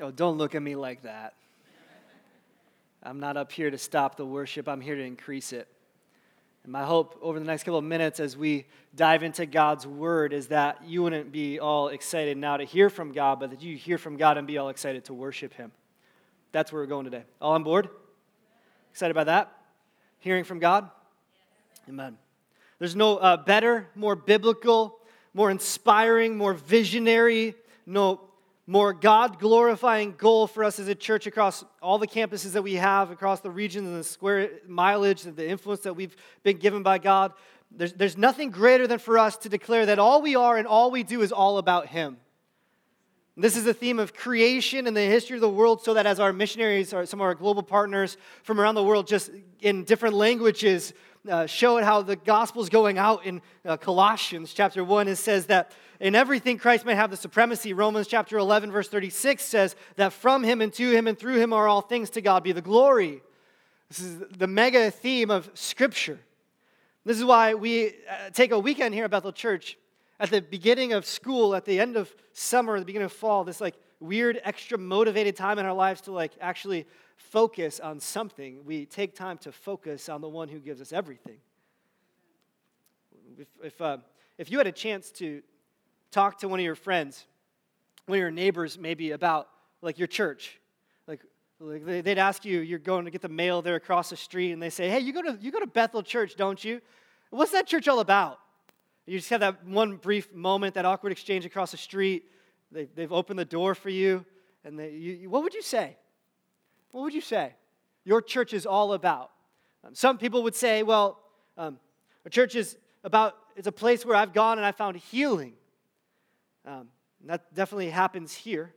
Oh, don't look at me like that. I'm not up here to stop the worship, I'm here to increase it. And my hope over the next couple of minutes as we dive into God's word is that you wouldn't be all excited now to hear from God, but that you hear from God and be all excited to worship Him. That's where we're going today. All on board? Excited about that? Hearing from God? Amen. There's no uh, better, more biblical, more inspiring, more visionary, no more God glorifying goal for us as a church across all the campuses that we have, across the regions and the square mileage and the influence that we've been given by God. There's, there's nothing greater than for us to declare that all we are and all we do is all about Him. This is the theme of creation and the history of the world, so that as our missionaries, or some of our global partners from around the world, just in different languages, uh, show it how the gospel is going out in uh, Colossians chapter 1. It says that in everything Christ may have the supremacy. Romans chapter 11, verse 36 says that from him and to him and through him are all things to God be the glory. This is the mega theme of Scripture. This is why we uh, take a weekend here at Bethel Church at the beginning of school, at the end of summer, the beginning of fall, this like weird, extra motivated time in our lives to like actually focus on something. We take time to focus on the one who gives us everything. If, if, uh, if you had a chance to talk to one of your friends, one of your neighbors, maybe about like your church, like, like they'd ask you, you're going to get the mail there across the street, and they say, "Hey, you go to you go to Bethel Church, don't you? What's that church all about?" You just have that one brief moment, that awkward exchange across the street. They, they've opened the door for you, and they, you, what would you say? What would you say? Your church is all about. Um, some people would say, well, um, a church is about, it's a place where I've gone and I found healing. Um, that definitely happens here.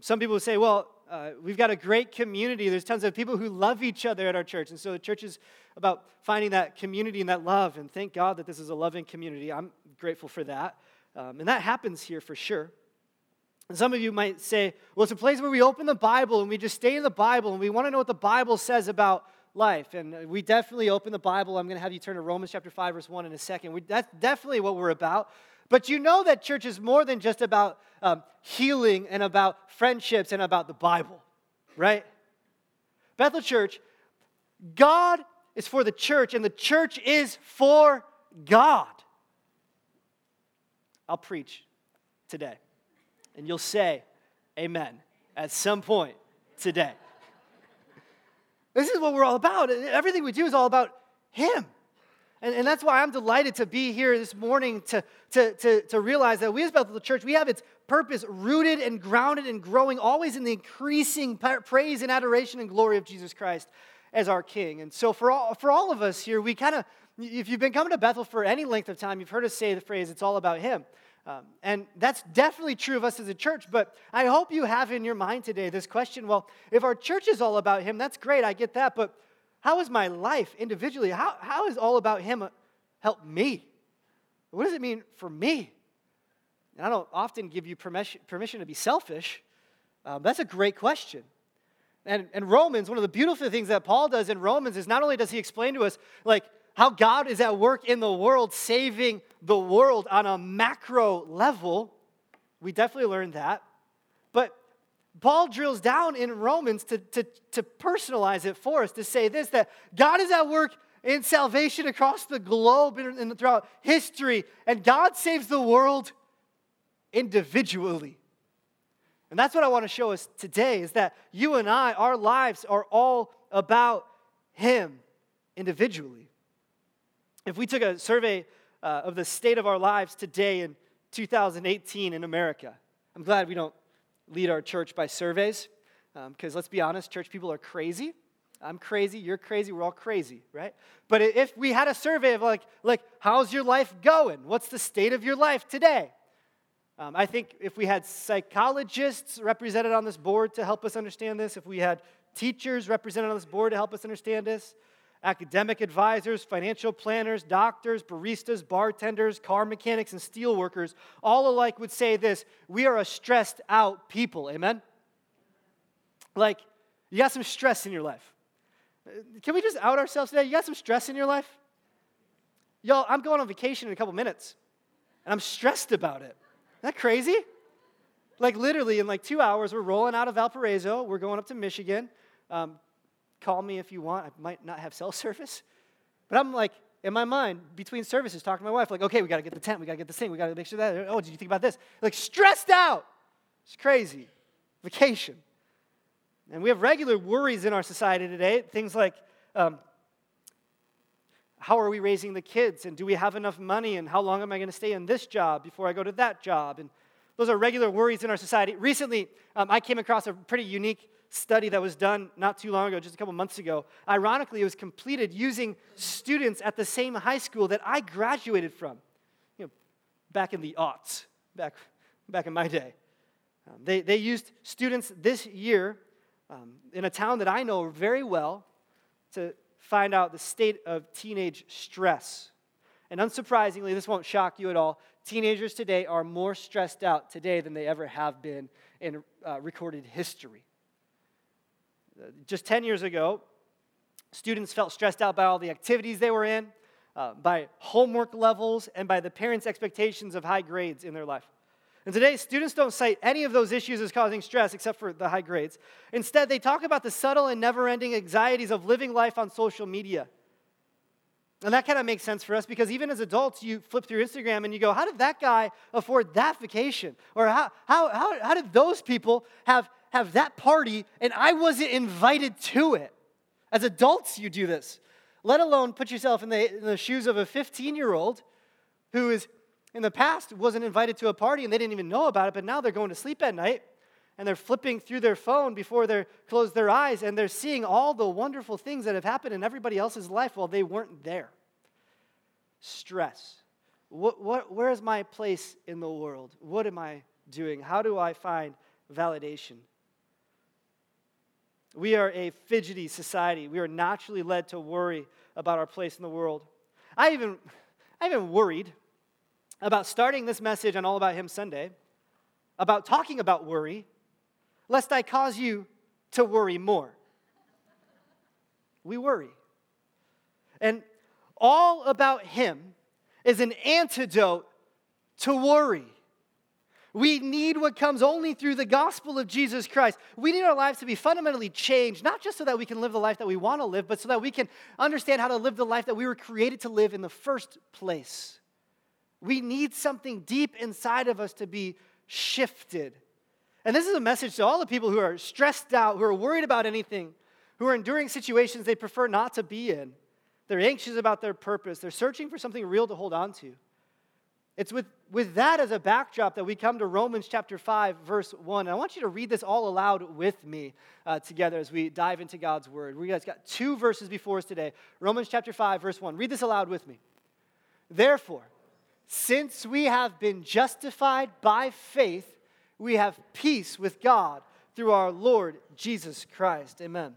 Some people would say, well, uh, we've got a great community. There's tons of people who love each other at our church. And so the church is about finding that community and that love. And thank God that this is a loving community. I'm grateful for that. Um, and that happens here for sure. And some of you might say, well, it's a place where we open the Bible and we just stay in the Bible and we want to know what the Bible says about life. And we definitely open the Bible. I'm going to have you turn to Romans chapter 5, verse 1 in a second. We, that's definitely what we're about. But you know that church is more than just about um, healing and about friendships and about the Bible, right? Bethel Church, God is for the church, and the church is for God. I'll preach today, and you'll say amen at some point today. This is what we're all about. Everything we do is all about Him. And, and that's why I'm delighted to be here this morning to, to, to, to realize that we as Bethel Church, we have its purpose rooted and grounded and growing always in the increasing praise and adoration and glory of Jesus Christ as our King. And so for all, for all of us here, we kind of, if you've been coming to Bethel for any length of time, you've heard us say the phrase, it's all about Him. Um, and that's definitely true of us as a church, but I hope you have in your mind today this question well, if our church is all about Him, that's great, I get that, but how is my life individually? How, how is all about Him help me? What does it mean for me? And I don't often give you permission, permission to be selfish. Um, that's a great question. And, and Romans, one of the beautiful things that Paul does in Romans is not only does he explain to us, like, how God is at work in the world, saving the world on a macro level. We definitely learned that. But Paul drills down in Romans to, to, to personalize it for us, to say this that God is at work in salvation across the globe and, throughout history, and God saves the world individually. And that's what I want to show us today is that you and I, our lives are all about Him individually. If we took a survey uh, of the state of our lives today in 2018 in America, I'm glad we don't lead our church by surveys, because um, let's be honest, church people are crazy. I'm crazy, you're crazy, we're all crazy, right? But if we had a survey of like, like how's your life going? What's the state of your life today? Um, I think if we had psychologists represented on this board to help us understand this, if we had teachers represented on this board to help us understand this, academic advisors, financial planners, doctors, baristas, bartenders, car mechanics, and steel workers, all alike would say this we are a stressed out people. Amen? Like, you got some stress in your life. Can we just out ourselves today? You got some stress in your life? Y'all, I'm going on vacation in a couple minutes, and I'm stressed about it that crazy? Like literally, in like two hours, we're rolling out of Valparaiso. We're going up to Michigan. Um, call me if you want. I might not have cell service. But I'm like, in my mind, between services, talking to my wife, like, okay, we got to get the tent. We got to get this thing. We got to make sure that. Oh, did you think about this? Like, stressed out. It's crazy. Vacation. And we have regular worries in our society today. Things like, um, how are we raising the kids? And do we have enough money? And how long am I going to stay in this job before I go to that job? And those are regular worries in our society. Recently, um, I came across a pretty unique study that was done not too long ago, just a couple months ago. Ironically, it was completed using students at the same high school that I graduated from, you know, back in the aughts, back, back in my day. Um, they, they used students this year um, in a town that I know very well to find out the state of teenage stress. And unsurprisingly, this won't shock you at all. Teenagers today are more stressed out today than they ever have been in uh, recorded history. Uh, just 10 years ago, students felt stressed out by all the activities they were in, uh, by homework levels, and by the parents' expectations of high grades in their life. And today, students don't cite any of those issues as causing stress except for the high grades. Instead, they talk about the subtle and never ending anxieties of living life on social media. And that kind of makes sense for us because even as adults, you flip through Instagram and you go, How did that guy afford that vacation? Or how, how, how, how did those people have, have that party and I wasn't invited to it? As adults, you do this, let alone put yourself in the, in the shoes of a 15 year old who is in the past wasn't invited to a party and they didn't even know about it, but now they're going to sleep at night and they're flipping through their phone before they close their eyes and they're seeing all the wonderful things that have happened in everybody else's life while they weren't there. Stress. What, what, where is my place in the world? What am I doing? How do I find validation? We are a fidgety society. We are naturally led to worry about our place in the world. I even, I even worried about starting this message on All About Him Sunday, about talking about worry, lest I cause you to worry more. We worry. And All About Him is an antidote to worry. We need what comes only through the gospel of Jesus Christ. We need our lives to be fundamentally changed, not just so that we can live the life that we want to live, but so that we can understand how to live the life that we were created to live in the first place. We need something deep inside of us to be shifted. And this is a message to all the people who are stressed out, who are worried about anything, who are enduring situations they prefer not to be in. They're anxious about their purpose, they're searching for something real to hold on to. It's with, with that as a backdrop that we come to Romans chapter 5, verse 1. And I want you to read this all aloud with me uh, together as we dive into God's word. We guys got two verses before us today. Romans chapter 5, verse 1. Read this aloud with me. Therefore, since we have been justified by faith, we have peace with God through our Lord Jesus Christ. Amen.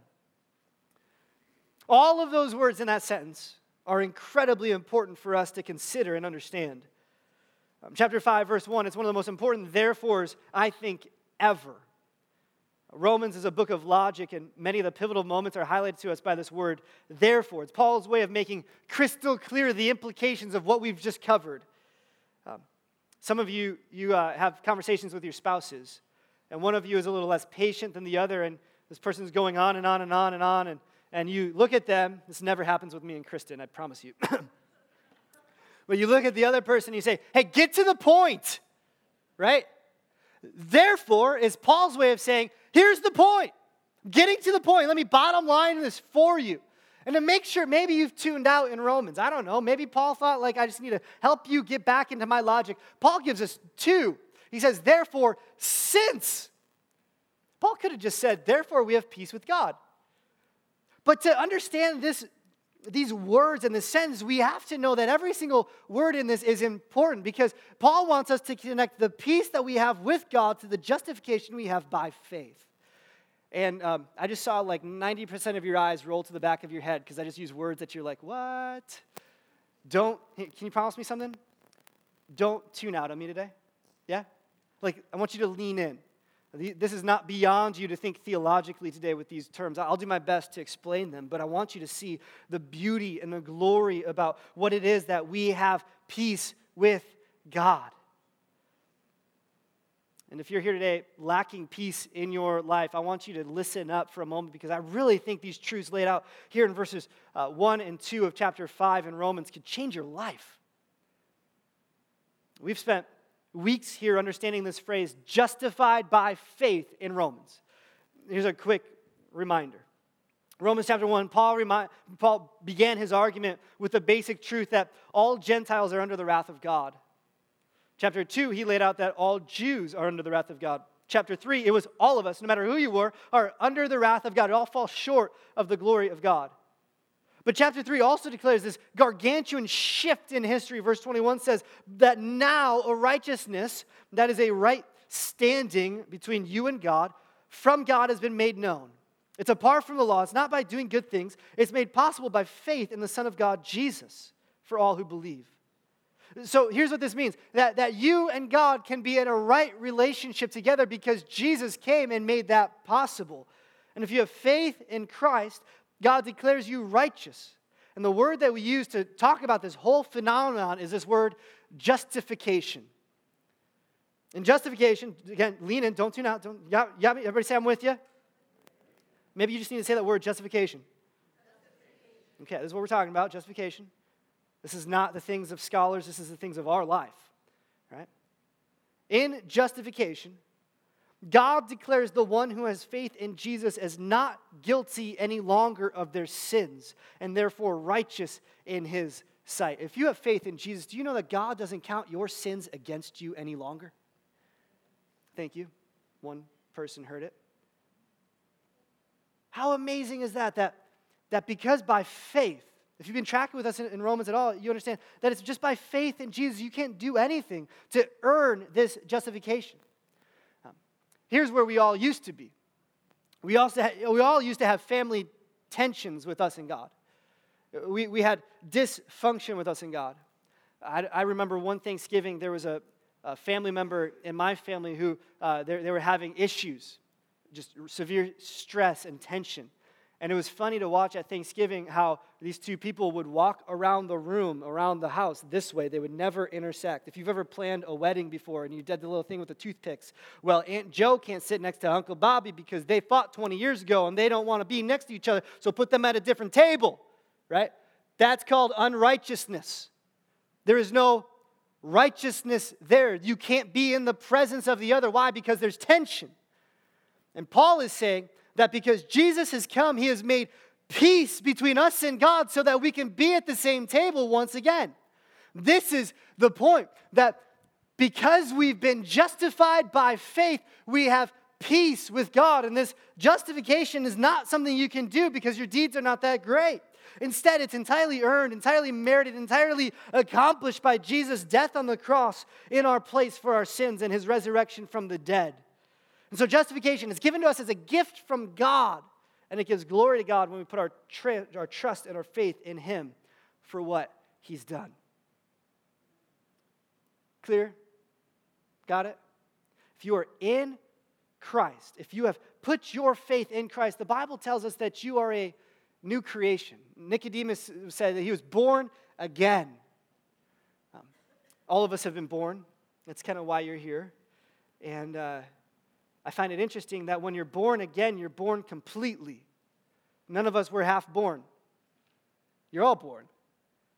All of those words in that sentence are incredibly important for us to consider and understand. Um, chapter 5, verse 1, it's one of the most important therefores, I think, ever. Romans is a book of logic, and many of the pivotal moments are highlighted to us by this word, therefore. It's Paul's way of making crystal clear the implications of what we've just covered. Um, some of you, you uh, have conversations with your spouses, and one of you is a little less patient than the other, and this person's going on and on and on and on, and, and you look at them. This never happens with me and Kristen, I promise you. but you look at the other person and you say, hey, get to the point, right? Therefore, is Paul's way of saying, here's the point. Getting to the point. Let me bottom line this for you. And to make sure, maybe you've tuned out in Romans. I don't know. Maybe Paul thought, like, I just need to help you get back into my logic. Paul gives us two. He says, therefore, since. Paul could have just said, therefore, we have peace with God. But to understand this, these words and the sentence, we have to know that every single word in this is important because Paul wants us to connect the peace that we have with God to the justification we have by faith. And um, I just saw like 90% of your eyes roll to the back of your head because I just use words that you're like, what? Don't, can you promise me something? Don't tune out on me today. Yeah? Like, I want you to lean in. This is not beyond you to think theologically today with these terms. I'll do my best to explain them, but I want you to see the beauty and the glory about what it is that we have peace with God. And if you're here today lacking peace in your life, I want you to listen up for a moment because I really think these truths laid out here in verses uh, 1 and 2 of chapter 5 in Romans could change your life. We've spent weeks here understanding this phrase, justified by faith in Romans. Here's a quick reminder. Romans chapter 1, Paul, remind, Paul began his argument with the basic truth that all Gentiles are under the wrath of God. Chapter 2, he laid out that all Jews are under the wrath of God. Chapter 3, it was all of us, no matter who you were, are under the wrath of God. It all falls short of the glory of God. But chapter 3 also declares this gargantuan shift in history. Verse 21 says that now a righteousness, that is a right standing between you and God, from God has been made known. It's apart from the law. It's not by doing good things. It's made possible by faith in the Son of God, Jesus, for all who believe. So here's what this means that, that you and God can be in a right relationship together because Jesus came and made that possible. And if you have faith in Christ, God declares you righteous. And the word that we use to talk about this whole phenomenon is this word justification. And justification, again, lean in, don't tune out. Don't, yeah, yeah, everybody say I'm with you? Maybe you just need to say that word, justification. Okay, this is what we're talking about, justification. This is not the things of scholars, this is the things of our life, right? In justification, God declares the one who has faith in Jesus as not guilty any longer of their sins and therefore righteous in his sight. If you have faith in Jesus, do you know that God doesn't count your sins against you any longer? Thank you. One person heard it. How amazing is that? That, that because by faith, if you've been tracking with us in, in, Romans at all, you understand that it's just by faith in Jesus. You can't do anything to earn this justification. Here's where we all used to be. We, also ha- we all used to have family tensions with us and God. We, we had dysfunction with us and God. I, I remember one Thanksgiving, there was a, a family member in my family who uh, they, they were having issues just severe stress and tension. And it was funny to watch at Thanksgiving how these two people would walk around the room, around the house, this way. They would never intersect. If you've ever planned a wedding before and you did the little thing with the toothpicks, well, Aunt Joe can't sit next to Uncle Bobby because they fought 20 years ago and they don't want to be next to each other, so put them at a different table, right? That's called unrighteousness. There is no righteousness there. You can't be in the presence of the other. Why? Because there's tension. And Paul is saying that because Jesus has come, he has made peace between us and God so that we can be at the same table once again. This is the point that because we've been justified by faith, we have peace with God. And this justification is not something you can do because your deeds are not that great. Instead, it's entirely earned, entirely merited, entirely accomplished by Jesus' death on the cross in our place for our sins and his resurrection from the dead. And so justification is given to us as a gift from God, and it gives glory to God when we put our, tra- our trust and our faith in Him for what He's done. Clear? Got it? If you are in Christ, if you have put your faith in Christ, the Bible tells us that you are a new creation. Nicodemus said that he was born again. Um, all of us have been born. That's kind of why you're here. And uh, I find it interesting that when you're born again, you're born completely. None of us were half born. You're all born.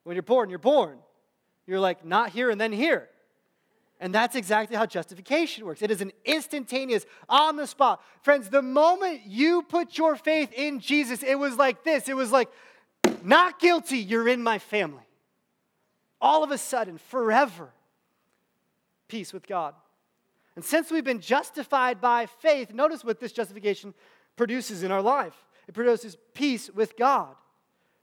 When you're born, you're born. You're like not here and then here. And that's exactly how justification works. It is an instantaneous, on the spot. Friends, the moment you put your faith in Jesus, it was like this it was like, not guilty, you're in my family. All of a sudden, forever, peace with God. And since we've been justified by faith, notice what this justification produces in our life it produces peace with God.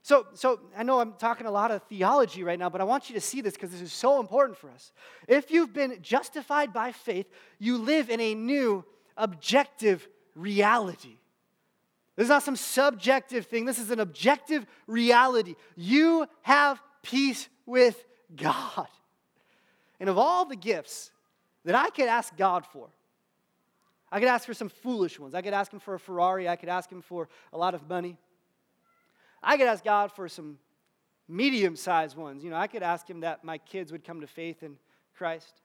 So, so I know I'm talking a lot of theology right now, but I want you to see this because this is so important for us. If you've been justified by faith, you live in a new objective reality. This is not some subjective thing, this is an objective reality. You have peace with God. And of all the gifts that I could ask God for. I could ask for some foolish ones. I could ask Him for a Ferrari. I could ask Him for a lot of money. I could ask God for some medium sized ones. You know, I could ask Him that my kids would come to faith in Christ.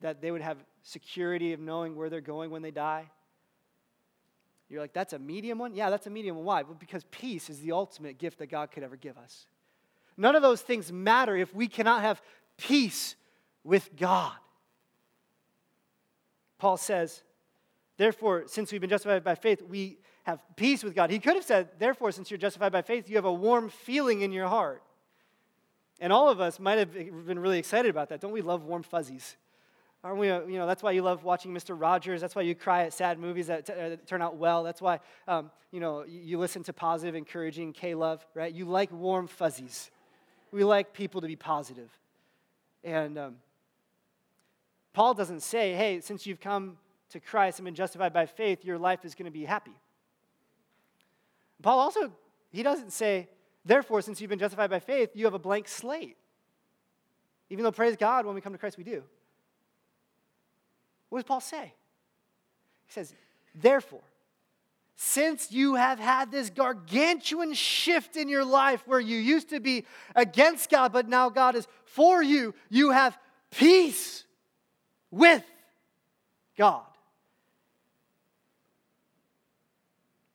that they would have security of knowing where they're going when they die. You're like, that's a medium one? Yeah, that's a medium one. Why? Well, because peace is the ultimate gift that God could ever give us. None of those things matter if we cannot have peace with God. Paul says, therefore, since we've been justified by faith, we have peace with God. He could have said, therefore, since you're justified by faith, you have a warm feeling in your heart. And all of us might have been really excited about that. Don't we love warm fuzzies? Aren't we, uh, you know, that's why you love watching Mr. Rogers. That's why you cry at sad movies that t- uh, turn out well. That's why, um, you know, you listen to positive, encouraging K-Love, right? You like warm fuzzies. We like people to be positive. And um, Paul doesn't say, hey, since you've come to Christ and been justified by faith, your life is going to be happy. Paul also, he doesn't say, therefore, since you've been justified by faith, you have a blank slate. Even though, praise God, when we come to Christ, we do. What does Paul say? He says, therefore, since you have had this gargantuan shift in your life where you used to be against God, but now God is for you, you have peace with God.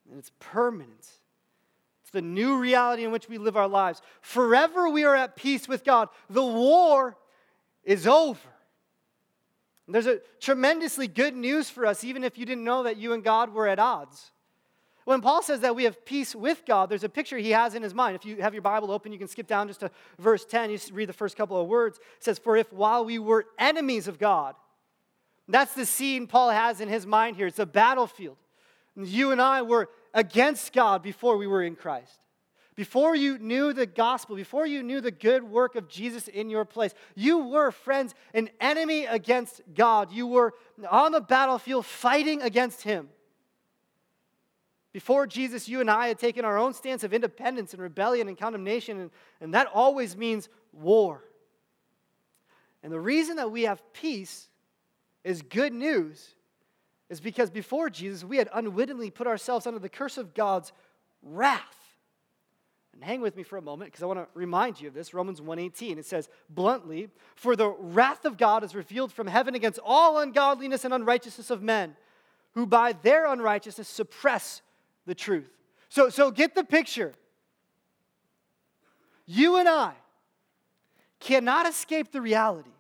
And it's permanent. It's the new reality in which we live our lives. Forever we are at peace with God. The war is over. And there's a tremendously good news for us, even if you didn't know that you and God were at odds. When Paul says that we have peace with God, there's a picture he has in his mind. If you have your Bible open, you can skip down just to verse 10. You read the first couple of words. It says, For if while we were enemies of God, that's the scene Paul has in his mind here. It's a battlefield. You and I were against God before we were in Christ. Before you knew the gospel, before you knew the good work of Jesus in your place, you were, friends, an enemy against God. You were on the battlefield fighting against Him. Before Jesus, you and I had taken our own stance of independence and rebellion and condemnation, and, and that always means war. And the reason that we have peace is good news is because before Jesus, we had unwittingly put ourselves under the curse of God's wrath. And hang with me for a moment because I want to remind you of this. Romans 1:18. It says, bluntly, for the wrath of God is revealed from heaven against all ungodliness and unrighteousness of men, who by their unrighteousness suppress the truth. So, so get the picture. You and I cannot escape the reality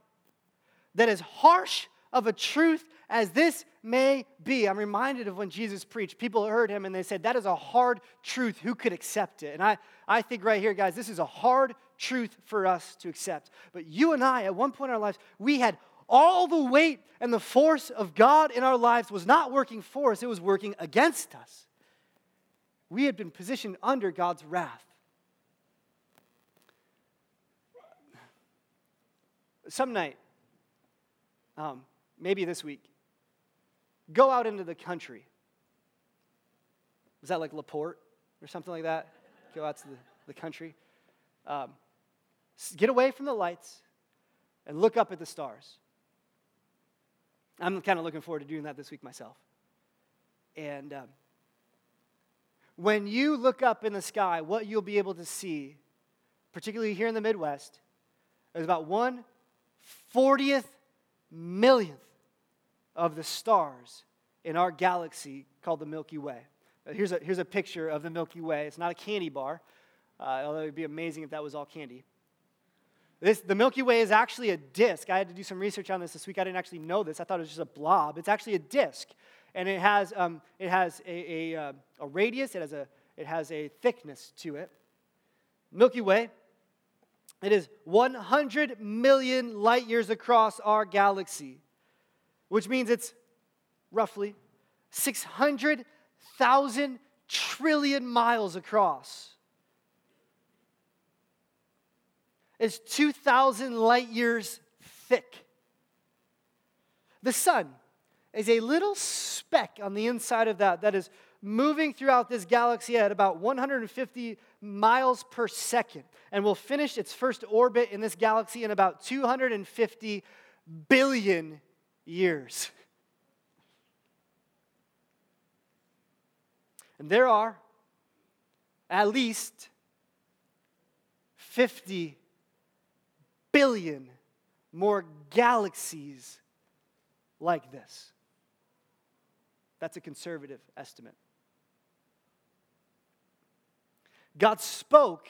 that as harsh of a truth as this may be. I'm reminded of when Jesus preached. People heard him and they said, That is a hard truth. Who could accept it? And I, I think right here, guys, this is a hard truth for us to accept. But you and I, at one point in our lives, we had all the weight and the force of God in our lives was not working for us, it was working against us. We had been positioned under God's wrath. Some night, um, maybe this week, Go out into the country. Was that like LaPorte or something like that? Go out to the, the country. Um, get away from the lights and look up at the stars. I'm kind of looking forward to doing that this week myself. And um, when you look up in the sky, what you'll be able to see, particularly here in the Midwest, is about one fortieth millionth of the stars in our galaxy called the Milky Way. Here's a, here's a picture of the Milky Way. It's not a candy bar, uh, although it would be amazing if that was all candy. This, the Milky Way is actually a disk. I had to do some research on this this week. I didn't actually know this. I thought it was just a blob. It's actually a disk, and it has, um, it has a, a, uh, a radius, it has a, it has a thickness to it. Milky Way, it is 100 million light years across our galaxy which means it's roughly 600,000 trillion miles across. It's 2,000 light years thick. The sun is a little speck on the inside of that that is moving throughout this galaxy at about 150 miles per second and will finish its first orbit in this galaxy in about 250 billion years. And there are at least 50 billion more galaxies like this. That's a conservative estimate. God spoke,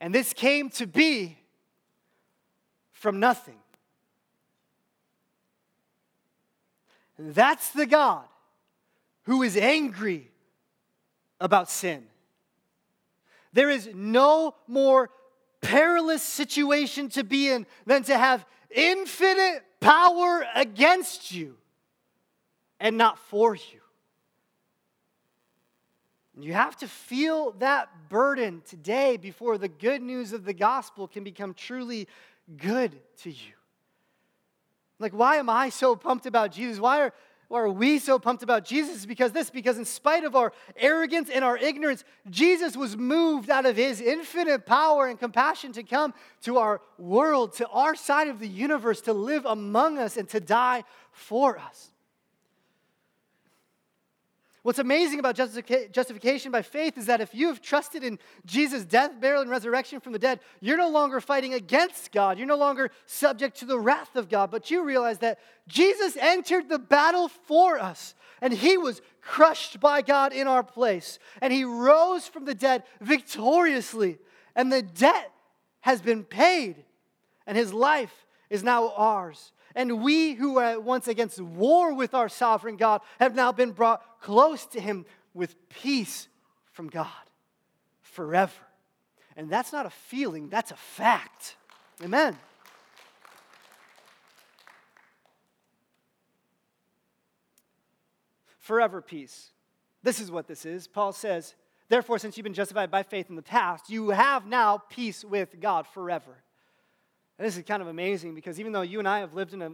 and this came to be from nothing. That's the God who is angry about sin. There is no more perilous situation to be in than to have infinite power against you and not for you. You have to feel that burden today before the good news of the gospel can become truly good to you. Like, why am I so pumped about Jesus? Why are, why are we so pumped about Jesus? Because this, because in spite of our arrogance and our ignorance, Jesus was moved out of his infinite power and compassion to come to our world, to our side of the universe, to live among us and to die for us. What's amazing about justification by faith is that if you have trusted in Jesus' death, burial, and resurrection from the dead, you're no longer fighting against God. You're no longer subject to the wrath of God, but you realize that Jesus entered the battle for us, and he was crushed by God in our place, and he rose from the dead victoriously, and the debt has been paid, and his life is now ours. And we who were once against war with our sovereign God have now been brought close to him with peace from God forever. And that's not a feeling, that's a fact. Amen. Forever peace. This is what this is. Paul says, Therefore, since you've been justified by faith in the past, you have now peace with God forever. And this is kind of amazing because even though you and I have lived in a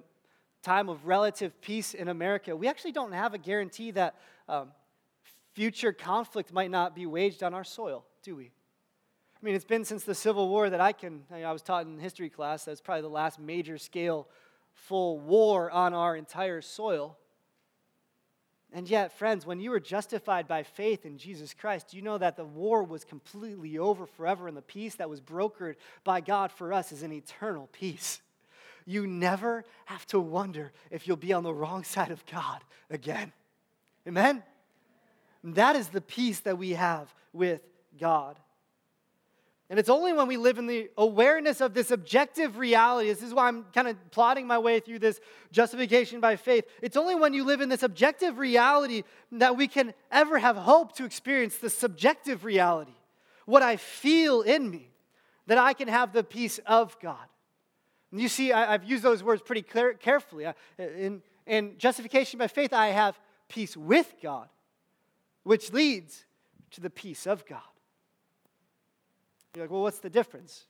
time of relative peace in America, we actually don't have a guarantee that um, future conflict might not be waged on our soil, do we? I mean, it's been since the Civil War that I can, I was taught in history class, that's probably the last major scale full war on our entire soil. And yet, friends, when you were justified by faith in Jesus Christ, you know that the war was completely over forever and the peace that was brokered by God for us is an eternal peace? You never have to wonder if you'll be on the wrong side of God again. Amen? that is the peace that we have with God. And it's only when we live in the awareness of this objective reality, this is why I'm kind of plotting my way through this justification by faith. It's only when you live in this objective reality that we can ever have hope to experience the subjective reality, what I feel in me, that I can have the peace of God. And you see, I, have used those words pretty clear, carefully. In, in justification by faith, I have peace with God, which leads to the peace of God. You're like, well, what's the difference?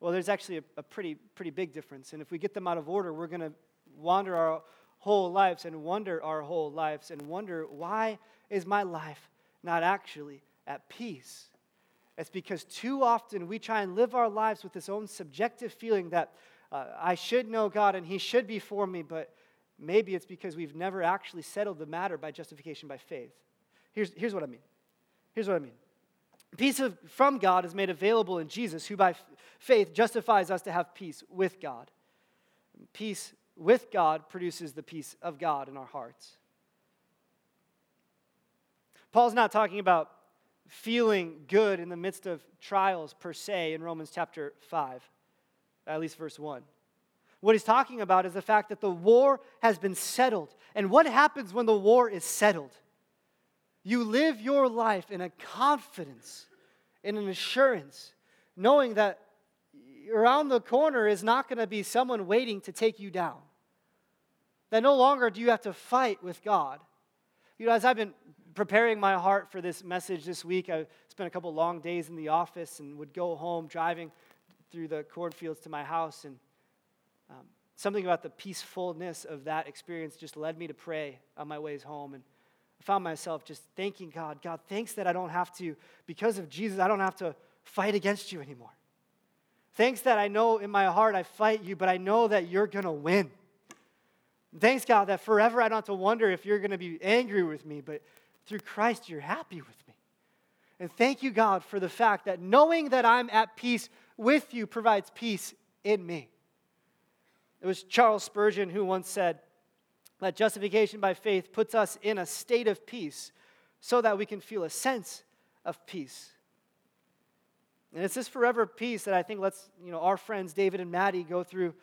Well, there's actually a, a pretty, pretty big difference. And if we get them out of order, we're going to wander our whole lives and wonder our whole lives and wonder why is my life not actually at peace? It's because too often we try and live our lives with this own subjective feeling that uh, I should know God and He should be for me, but maybe it's because we've never actually settled the matter by justification by faith. Here's, here's what I mean. Here's what I mean. Peace of, from God is made available in Jesus, who by faith justifies us to have peace with God. Peace with God produces the peace of God in our hearts. Paul's not talking about feeling good in the midst of trials per se in Romans chapter 5, at least verse 1. What he's talking about is the fact that the war has been settled. And what happens when the war is settled? You live your life in a confidence, in an assurance, knowing that around the corner is not going to be someone waiting to take you down. That no longer do you have to fight with God. You know, as I've been preparing my heart for this message this week, I spent a couple long days in the office and would go home driving through the cornfields to my house. And um, something about the peacefulness of that experience just led me to pray on my ways home. And I found myself just thanking God. God, thanks that I don't have to, because of Jesus, I don't have to fight against you anymore. Thanks that I know in my heart I fight you, but I know that you're going to win. Thanks, God, that forever I don't have to wonder if you're going to be angry with me, but through Christ you're happy with me. And thank you, God, for the fact that knowing that I'm at peace with you provides peace in me. It was Charles Spurgeon who once said that justification by faith puts us in a state of peace so that we can feel a sense of peace. And it's this forever peace that I think lets you know, our friends David and Maddie go through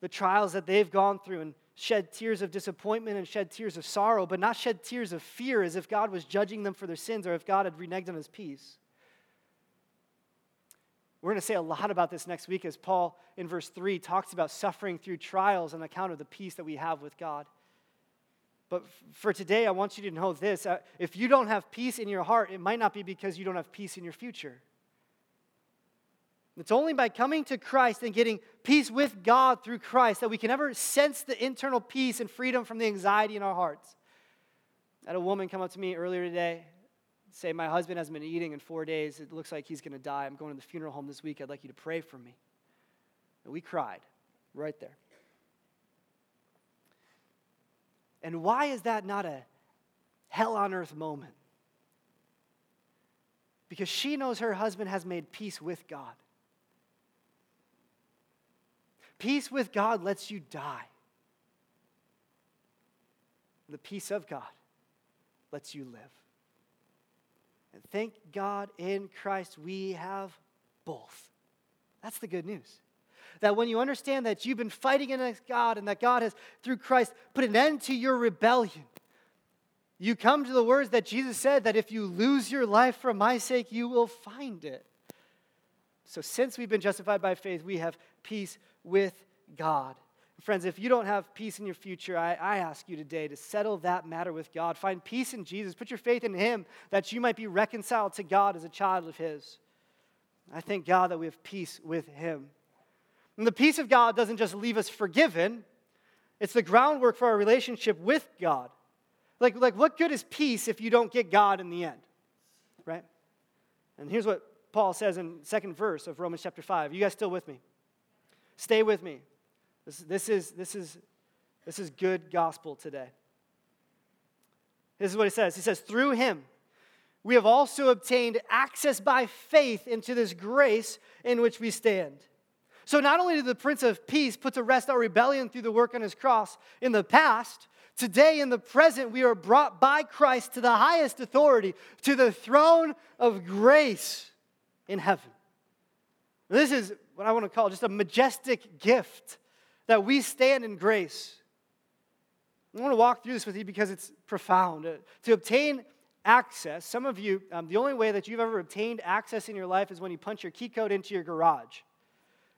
the trials that they've gone through and shed tears of disappointment and shed tears of sorrow, but not shed tears of fear as if God was judging them for their sins or if God had reneged on his peace. We're going to say a lot about this next week as Paul in verse 3 talks about suffering through trials on account of the peace that we have with God. But for today, I want you to know this. Uh, if you don't have peace in your heart, it might not be because you don't have peace in your future. It's only by coming to Christ and getting peace with God through Christ that we can ever sense the internal peace and freedom from the anxiety in our hearts. I had a woman come up to me earlier today say, My husband hasn't been eating in four days. It looks like he's going to die. I'm going to the funeral home this week. I'd like you to pray for me. And we cried right there. And why is that not a hell on earth moment? Because she knows her husband has made peace with God. Peace with God lets you die. The peace of God lets you live. And thank God in Christ we have both. That's the good news. That when you understand that you've been fighting against God and that God has, through Christ, put an end to your rebellion, you come to the words that Jesus said that if you lose your life for my sake, you will find it. So, since we've been justified by faith, we have peace with God. Friends, if you don't have peace in your future, I, I, ask you today to settle that matter with God. Find peace in Jesus. Put your faith in Him that you might be reconciled to God as a child of His. I thank God that we have peace with Him. And the peace of God doesn't just leave us forgiven, it's the groundwork for our relationship with God. Like, like what good is peace if you don't get God in the end? Right? And here's what Paul says in second verse of Romans chapter 5. You guys still with me? Stay with me. This, this, is, this, is, this is good gospel today. This is what he says. He says, Through him, we have also obtained access by faith into this grace in which we stand. So, not only did the Prince of Peace put to rest our rebellion through the work on his cross in the past, today in the present, we are brought by Christ to the highest authority, to the throne of grace in heaven. This is what I want to call just a majestic gift that we stand in grace. I want to walk through this with you because it's profound. Uh, to obtain access, some of you, um, the only way that you've ever obtained access in your life is when you punch your key code into your garage.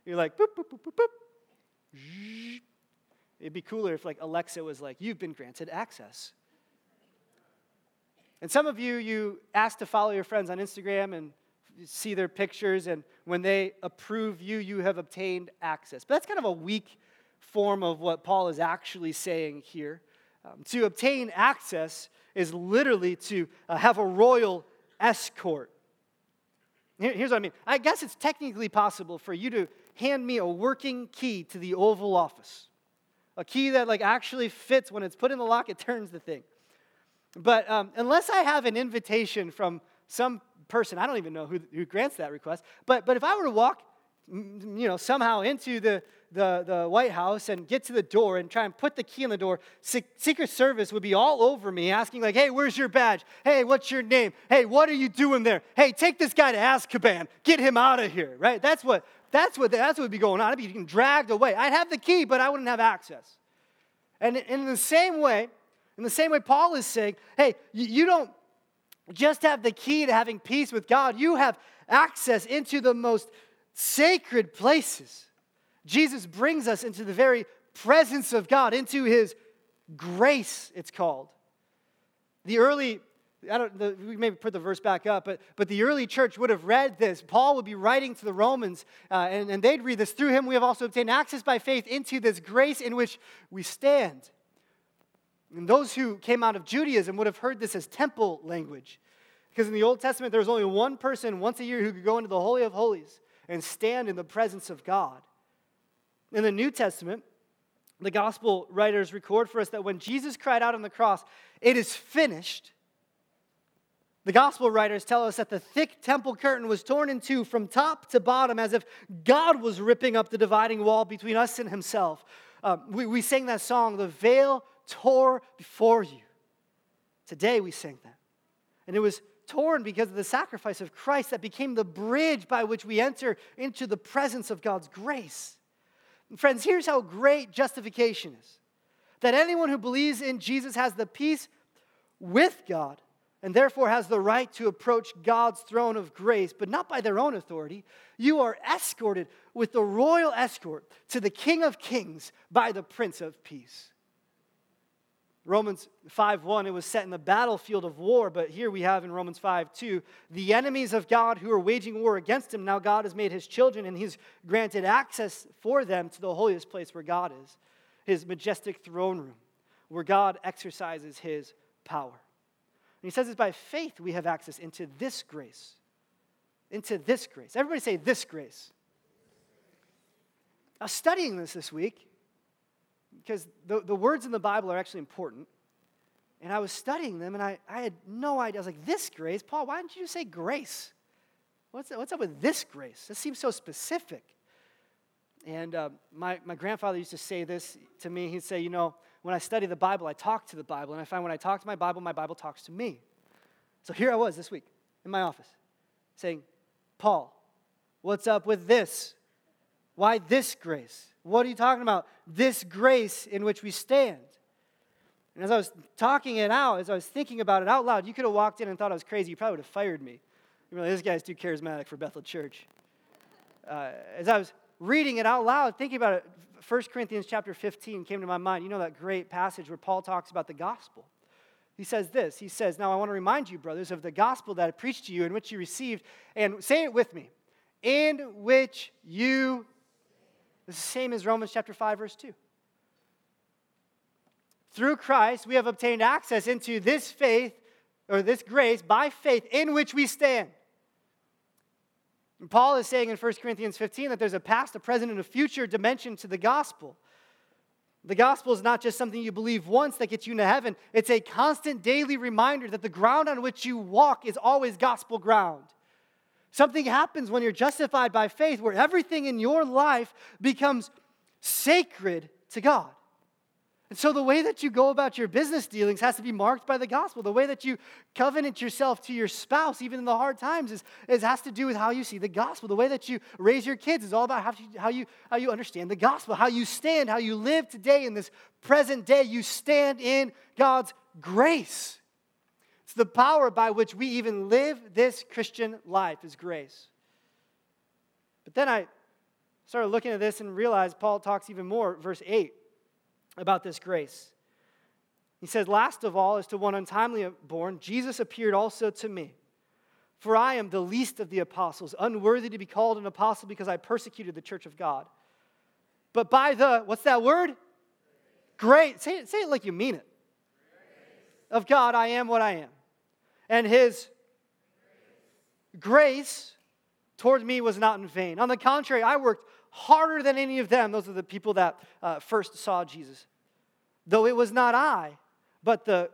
You're like, boop, boop, boop, boop, boop. It'd be cooler if, like, Alexa was like, you've been granted access. And some of you, you ask to follow your friends on Instagram and see their pictures, and when they approve you, you have obtained access. But that's kind of a weak form of what Paul is actually saying here. Um, to obtain access is literally to uh, have a royal escort. Here, here's what I mean I guess it's technically possible for you to hand me a working key to the Oval Office, a key that like actually fits when it's put in the lock, it turns the thing. But um, unless I have an invitation from some person, I don't even know who, who grants that request, but, but if I were to walk you know, somehow into the, the, the White House and get to the door and try and put the key in the door, Secret Service would be all over me asking, like, hey, where's your badge? Hey, what's your name? Hey, what are you doing there? Hey, take this guy to Azkaban. Get him out of here, right? That's what, that's what, that's what would be going on. I'd be getting dragged away. I'd have the key, but I wouldn't have access. And in the same way, in the same way, Paul is saying, hey, you don't just have the key to having peace with God, you have access into the most sacred places. Jesus brings us into the very presence of God, into his grace, it's called. The early, I don't, the, we maybe put the verse back up, but, but the early church would have read this. Paul would be writing to the Romans, uh, and, and they'd read this. Through him, we have also obtained access by faith into this grace in which we stand. And those who came out of Judaism would have heard this as temple language. Because in the Old Testament, there was only one person once a year who could go into the Holy of Holies and stand in the presence of God. In the New Testament, the gospel writers record for us that when Jesus cried out on the cross, It is finished, the gospel writers tell us that the thick temple curtain was torn in two from top to bottom as if God was ripping up the dividing wall between us and Himself. Um, we, we sang that song, The Veil Tore Before You. Today we sang that. And it was torn because of the sacrifice of Christ that became the bridge by which we enter into the presence of God's grace. And friends, here's how great justification is that anyone who believes in Jesus has the peace with God and therefore has the right to approach God's throne of grace, but not by their own authority. You are escorted with the royal escort to the King of Kings by the Prince of Peace. Romans 5:1 it was set in the battlefield of war but here we have in Romans 5:2 the enemies of God who are waging war against him now God has made his children and he's granted access for them to the holiest place where God is his majestic throne room where God exercises his power. And he says it's by faith we have access into this grace. Into this grace. Everybody say this grace. I was studying this this week because the, the words in the Bible are actually important. And I was studying them and I, I had no idea. I was like, this grace? Paul, why didn't you just say grace? What's, what's up with this grace? This seems so specific. And uh, my, my grandfather used to say this to me. He'd say, You know, when I study the Bible, I talk to the Bible. And I find when I talk to my Bible, my Bible talks to me. So here I was this week in my office saying, Paul, what's up with this? Why this grace? What are you talking about? This grace in which we stand. And as I was talking it out, as I was thinking about it out loud, you could have walked in and thought I was crazy. You probably would have fired me. You are like, this guy's too charismatic for Bethel Church. Uh, as I was reading it out loud, thinking about it, 1 Corinthians chapter 15 came to my mind. You know that great passage where Paul talks about the gospel. He says this He says, Now I want to remind you, brothers, of the gospel that I preached to you, in which you received, and say it with me, in which you it's the same as Romans chapter 5, verse 2. Through Christ, we have obtained access into this faith, or this grace, by faith, in which we stand. And Paul is saying in 1 Corinthians 15 that there's a past, a present, and a future dimension to the gospel. The gospel is not just something you believe once that gets you into heaven, it's a constant daily reminder that the ground on which you walk is always gospel ground. Something happens when you're justified by faith where everything in your life becomes sacred to God. And so the way that you go about your business dealings has to be marked by the gospel. The way that you covenant yourself to your spouse, even in the hard times, is, is has to do with how you see the gospel. The way that you raise your kids is all about how you, how, you, how you understand the gospel, how you stand, how you live today in this present day. You stand in God's grace. It's the power by which we even live this Christian life is grace. But then I started looking at this and realized Paul talks even more, verse 8, about this grace. He says, Last of all, as to one untimely born, Jesus appeared also to me. For I am the least of the apostles, unworthy to be called an apostle because I persecuted the church of God. But by the, what's that word? Great. Say it, say it like you mean it. Of God, I am what I am and his grace toward me was not in vain. On the contrary, I worked harder than any of them. Those are the people that uh, first saw Jesus. Though it was not I, but the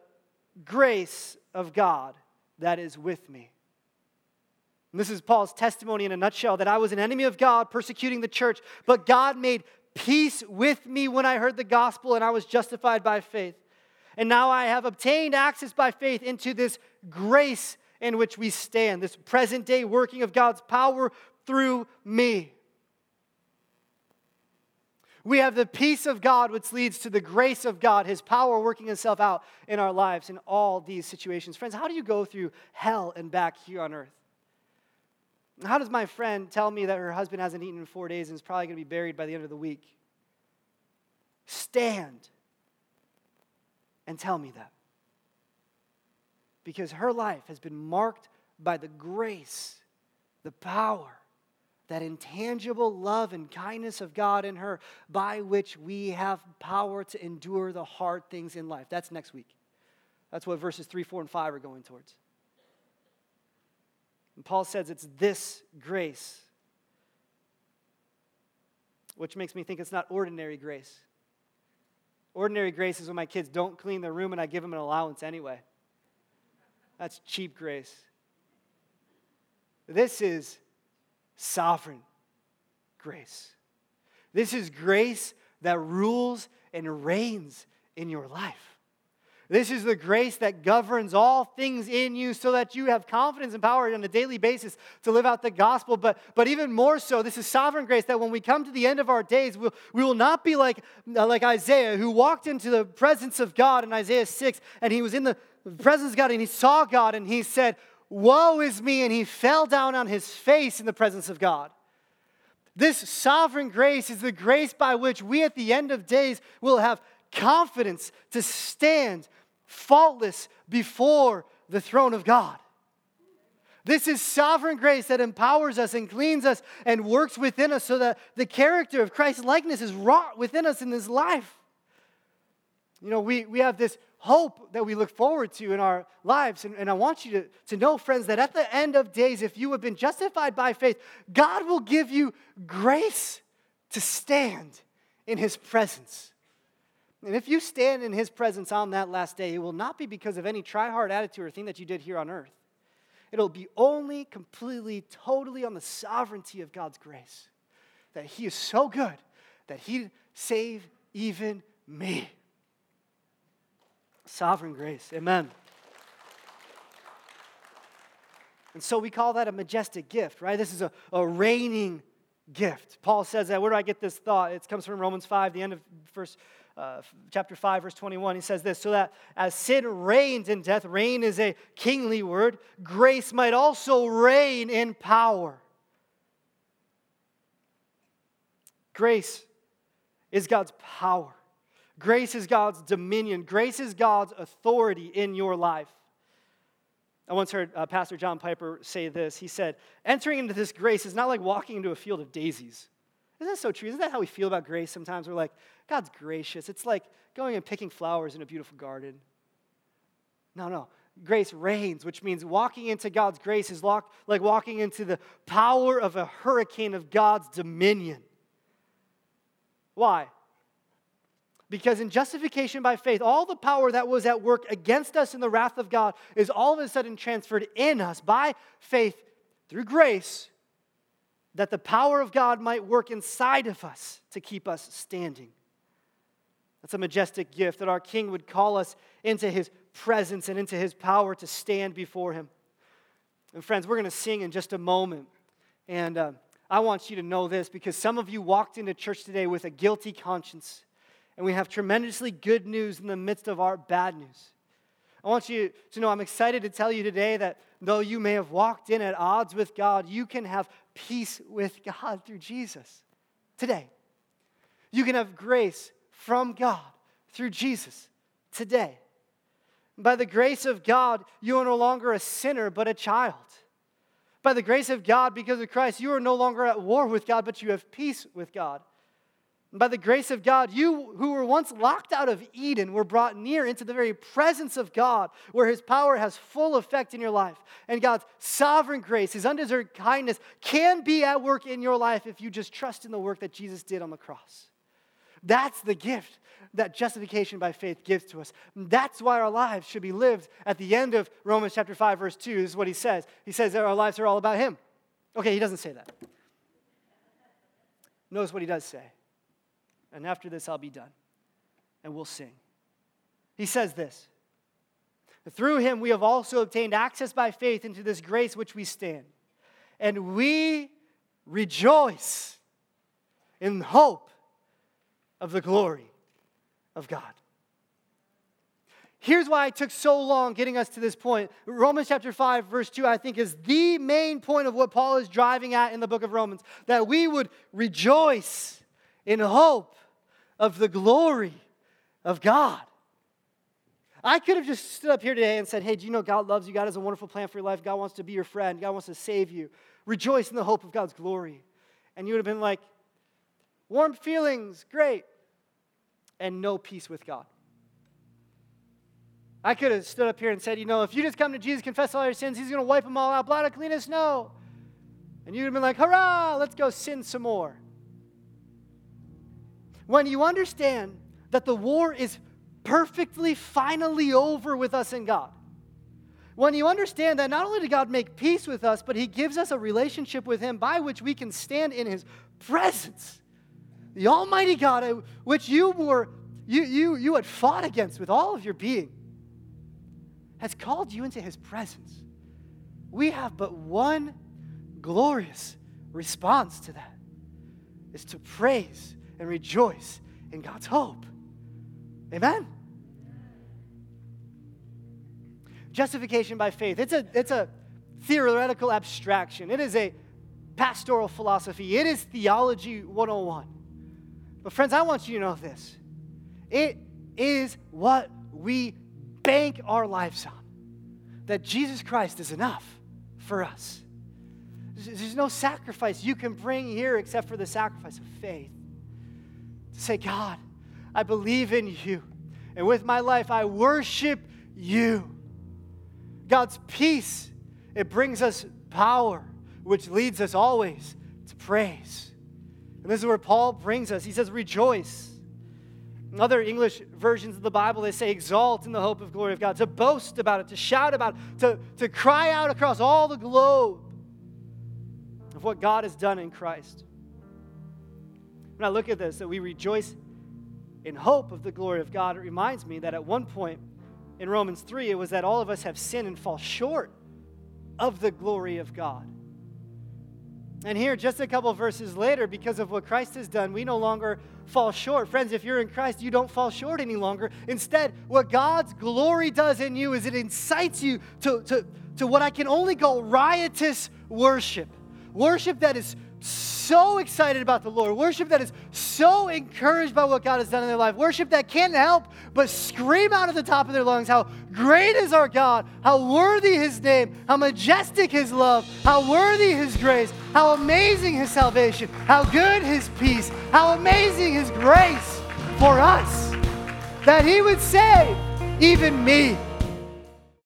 grace of God that is with me. And this is Paul's testimony in a nutshell that I was an enemy of God, persecuting the church, but God made peace with me when I heard the gospel and I was justified by faith. And now I have obtained access by faith into this grace in which we stand, this present day working of God's power through me. We have the peace of God, which leads to the grace of God, His power working itself out in our lives in all these situations. Friends, how do you go through hell and back here on earth? How does my friend tell me that her husband hasn't eaten in four days and is probably going to be buried by the end of the week? Stand and tell me that. Because her life has been marked by the grace, the power, that intangible love and kindness of God in her, by which we have power to endure the hard things in life. That's next week. That's what verses 3, 4, and 5 are going towards. And Paul says it's this grace, which makes me think it's not ordinary grace. Ordinary grace is when my kids don't clean their room and I give them an allowance anyway. That's cheap grace. This is sovereign grace. This is grace that rules and reigns in your life. This is the grace that governs all things in you so that you have confidence and power on a daily basis to live out the gospel. But, but even more so, this is sovereign grace that when we come to the end of our days, we'll, we will not be like, like Isaiah, who walked into the presence of God in Isaiah 6, and he was in the presence of God and he saw God and he said, Woe is me, and he fell down on his face in the presence of God. This sovereign grace is the grace by which we at the end of days will have confidence to stand faultless before the throne of God. This is sovereign grace that empowers us and cleans us and works within us so that the character of Christ's likeness is wrought within us in this life. You know, we, we have this hope that we look forward to in our lives. And, and I want you to, to know, friends, that at the end of days, if you have been justified by faith, God will give you grace to stand in His presence. And if you stand in his presence on that last day, it will not be because of any try hard attitude or thing that you did here on earth. It'll be only completely, totally on the sovereignty of God's grace. That he is so good that he'd save even me. Sovereign grace. Amen. And so we call that a majestic gift, right? This is a, a reigning gift. Paul says that. Where do I get this thought? It comes from Romans 5, the end of first uh, chapter 5, verse 21, he says this So that as sin reigns in death, reign is a kingly word, grace might also reign in power. Grace is God's power. Grace is God's dominion. Grace is God's authority in your life. I once heard uh, Pastor John Piper say this. He said, Entering into this grace is not like walking into a field of daisies. Isn't that so true? Isn't that how we feel about grace sometimes? We're like, God's gracious. It's like going and picking flowers in a beautiful garden. No, no. Grace reigns, which means walking into God's grace is like walking into the power of a hurricane of God's dominion. Why? Because in justification by faith, all the power that was at work against us in the wrath of God is all of a sudden transferred in us by faith through grace that the power of God might work inside of us to keep us standing. That's a majestic gift that our King would call us into his presence and into his power to stand before him. And, friends, we're going to sing in just a moment. And uh, I want you to know this because some of you walked into church today with a guilty conscience. And we have tremendously good news in the midst of our bad news. I want you to know I'm excited to tell you today that though you may have walked in at odds with God, you can have peace with God through Jesus today. You can have grace from God through Jesus today. By the grace of God, you are no longer a sinner, but a child. By the grace of God, because of Christ, you are no longer at war with God, but you have peace with God. And by the grace of God, you who were once locked out of Eden were brought near into the very presence of God, where His power has full effect in your life. And God's sovereign grace, His undeserved kindness, can be at work in your life if you just trust in the work that Jesus did on the cross. That's the gift that justification by faith gives to us. That's why our lives should be lived at the end of Romans chapter 5, verse 2. This is what he says. He says that our lives are all about Him. Okay, he doesn't say that. Notice what he does say and after this I'll be done. And we'll sing. He says this Through him we have also obtained access by faith into this grace which we stand. And we rejoice in hope of the glory of God. Here's why it took so long getting us to this point. Romans chapter 5, verse 2, I think, is the main point of what Paul is driving at in the book of Romans that we would rejoice in hope of the glory of God. I could have just stood up here today and said, Hey, do you know God loves you? God has a wonderful plan for your life. God wants to be your friend. God wants to save you. Rejoice in the hope of God's glory. And you would have been like, Warm feelings, great. And no peace with God. I could have stood up here and said, You know, if you just come to Jesus, confess all your sins, He's going to wipe them all out, blot out clean as snow. And you'd have been like, Hurrah, let's go sin some more. When you understand that the war is perfectly, finally over with us and God, when you understand that not only did God make peace with us, but He gives us a relationship with Him by which we can stand in His presence. the Almighty God, uh, which you were you, you, you had fought against with all of your being, has called you into his presence. We have but one glorious response to that is to praise and rejoice in God's hope. Amen. Justification by faith. It's a, it's a theoretical abstraction. It is a pastoral philosophy. It is theology 101. But, friends, I want you to know this it is what we bank our lives on that Jesus Christ is enough for us. There's no sacrifice you can bring here except for the sacrifice of faith. To say, God, I believe in you, and with my life, I worship you. God's peace, it brings us power, which leads us always to praise. And this is where Paul brings us. He says, Rejoice. In other English versions of the Bible, they say, Exalt in the hope of glory of God, to boast about it, to shout about it, to, to cry out across all the globe of what God has done in Christ. When I look at this, that we rejoice in hope of the glory of God, it reminds me that at one point in Romans 3, it was that all of us have sinned and fall short of the glory of God. And here, just a couple verses later, because of what Christ has done, we no longer fall short. Friends, if you're in Christ, you don't fall short any longer. Instead, what God's glory does in you is it incites you to, to, to what I can only call riotous worship. Worship that is so excited about the Lord, worship that is so encouraged by what God has done in their life, worship that can't help but scream out at the top of their lungs how great is our God, how worthy his name, how majestic his love, how worthy his grace, how amazing his salvation, how good his peace, how amazing his grace for us, that he would save even me